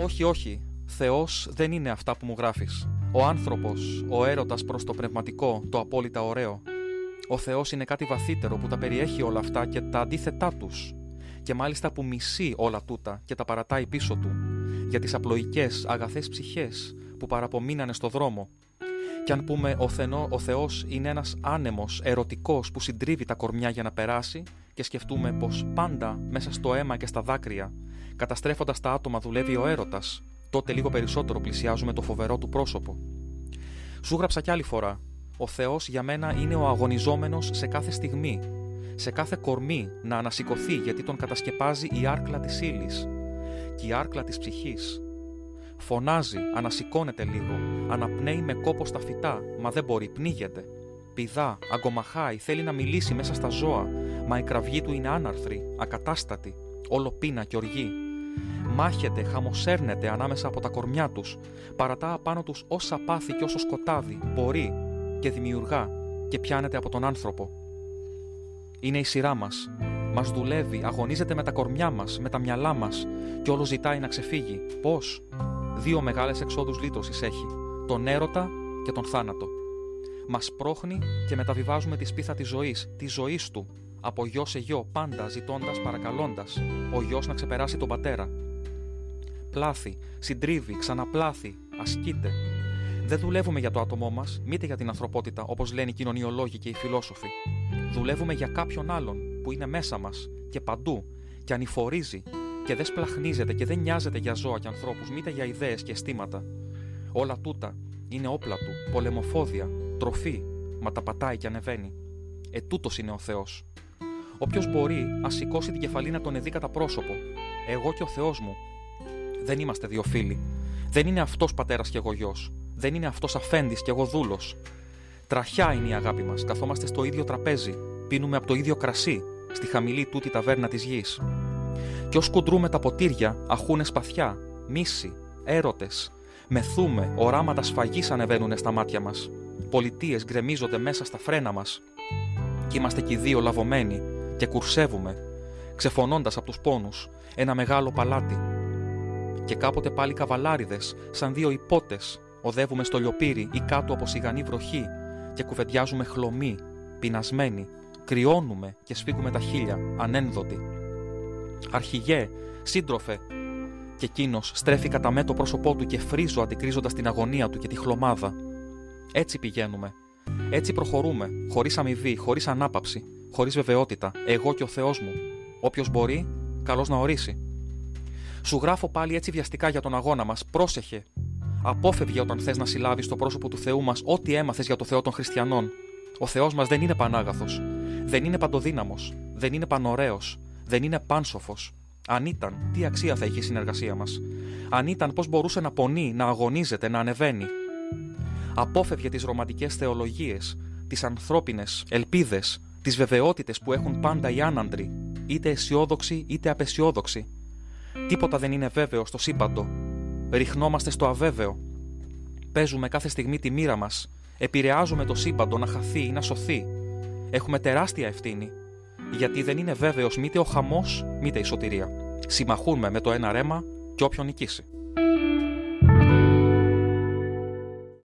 όχι, όχι. Θεός δεν είναι αυτά που μου γράφεις. Ο άνθρωπος, ο έρωτας προς το πνευματικό, το απόλυτα ωραίο. Ο Θεός είναι κάτι βαθύτερο που τα περιέχει όλα αυτά και τα αντίθετά τους. Και μάλιστα που μισεί όλα τούτα και τα παρατάει πίσω του. Για τις απλοϊκές, αγαθές ψυχές που παραπομείνανε στο δρόμο. Και αν πούμε ο, Θενό, ο Θεός είναι ένας άνεμος, ερωτικός που συντρίβει τα κορμιά για να περάσει και σκεφτούμε πως πάντα μέσα στο αίμα και στα δάκρυα, καταστρέφοντας τα άτομα δουλεύει ο έρωτας, τότε λίγο περισσότερο πλησιάζουμε το φοβερό του πρόσωπο. Σου γράψα κι άλλη φορά. Ο Θεός για μένα είναι ο αγωνιζόμενος σε κάθε στιγμή, σε κάθε κορμί να ανασηκωθεί γιατί τον κατασκεπάζει η άρκλα της ύλης και η άρκλα της ψυχής. Φωνάζει, ανασηκώνεται λίγο, αναπνέει με κόπο στα φυτά, μα δεν μπορεί, πνίγεται. Πηδά, αγκομαχάει, θέλει να μιλήσει μέσα στα ζώα, μα η κραυγή του είναι άναρθρη, ακατάστατη, όλο πείνα και οργή. Μάχεται, χαμοσέρνεται ανάμεσα από τα κορμιά τους, παρατά απάνω τους όσα πάθη και όσο σκοτάδι μπορεί και δημιουργά και πιάνεται από τον άνθρωπο. Είναι η σειρά μας. Μας δουλεύει, αγωνίζεται με τα κορμιά μας, με τα μυαλά μας και όλο ζητάει να ξεφύγει. Πώς; Δύο μεγάλες εξόδους λύτρωσης έχει. Τον έρωτα και τον θάνατο. Μας πρόχνει και μεταβιβάζουμε τη σπίθα της ζωής, της ζωής του, από γιο σε γιο, πάντα ζητώντας, παρακαλώντας, ο γιος να ξεπεράσει τον πατέρα. Πλάθη, συντρίβει, ξαναπλάθη, ασκείται. Δεν δουλεύουμε για το άτομό μας, μήτε για την ανθρωπότητα, όπως λένε οι κοινωνιολόγοι και οι φιλόσοφοι. Δουλεύουμε για κάποιον άλλον που είναι μέσα μας και παντού και ανηφορίζει και δεν σπλαχνίζεται και δεν νοιάζεται για ζώα και ανθρώπους, μήτε για ιδέες και αισθήματα. Όλα τούτα είναι όπλα του, πολεμοφόδια, τροφή, μα τα πατάει και ανεβαίνει. Ετούτος είναι ο Θεός. Όποιος μπορεί, ας σηκώσει την κεφαλή να τον εδεί κατά πρόσωπο. Εγώ και ο Θεός μου. Δεν είμαστε δύο φίλοι. Δεν είναι αυτός πατέρας και εγώ γιος. Δεν είναι αυτός αφέντης και εγώ δούλος. Τραχιά είναι η αγάπη μας. Καθόμαστε στο ίδιο τραπέζι. Πίνουμε από το ίδιο κρασί, στη χαμηλή τούτη ταβέρνα της γης. Και ως κουντρούμε τα ποτήρια, αχούνε σπαθιά, μίση, έρωτες. Μεθούμε, οράματα σφαγής ανεβαίνουν στα μάτια μας. Πολιτείες γκρεμίζονται μέσα στα φρένα μας. Και είμαστε κι οι δύο λαβωμένοι, και κουρσεύουμε, ξεφωνώντας από τους πόνους, ένα μεγάλο παλάτι. Και κάποτε πάλι καβαλάριδες, σαν δύο υπότες, οδεύουμε στο λιοπύρι ή κάτω από σιγανή βροχή και κουβεντιάζουμε χλωμοί, πεινασμένοι, κρυώνουμε και σφίγγουμε τα χείλια, ανένδοτοι. Αρχηγέ, σύντροφε, και εκείνος στρέφει κατά με το πρόσωπό του και φρίζω αντικρίζοντας την αγωνία του και τη χλωμάδα. Έτσι πηγαίνουμε. Έτσι προχωρούμε, χωρίς αμοιβή, χωρίς ανάπαυση, χωρίς βεβαιότητα, εγώ και ο Θεός μου. Όποιος μπορεί, καλώ να ορίσει. Σου γράφω πάλι έτσι βιαστικά για τον αγώνα μας, πρόσεχε. Απόφευγε όταν θες να συλλάβεις στο πρόσωπο του Θεού μας ό,τι έμαθες για το Θεό των Χριστιανών. Ο Θεός μας δεν είναι πανάγαθος. Δεν είναι παντοδύναμος. Δεν είναι πανωραίο. Δεν είναι πάνσοφος. Αν ήταν, τι αξία θα είχε η συνεργασία μας; Αν ήταν, πώς μπορούσε να πονεί, να αγωνίζεται, να ανεβαίνει; Απόφευγε τις ρομαντικές θεολογίες, τις ανθρώπινες ελπίδες, τις βεβαιότητες που έχουν πάντα οι άναντροι, είτε αισιόδοξοι είτε απεσιόδοξοι. Τίποτα δεν είναι βέβαιο στο σύμπαντο. Ριχνόμαστε στο αβέβαιο. Παίζουμε κάθε στιγμή τη μοίρα μας. Επηρεάζουμε το σύμπαντο να χαθεί ή να σωθεί. Έχουμε τεράστια ευθύνη. Γιατί δεν είναι βέβαιος μήτε ο χαμός, μήτε η σωτηρία. Συμμαχούμε με το ένα ρέμα και όποιον νικήσει.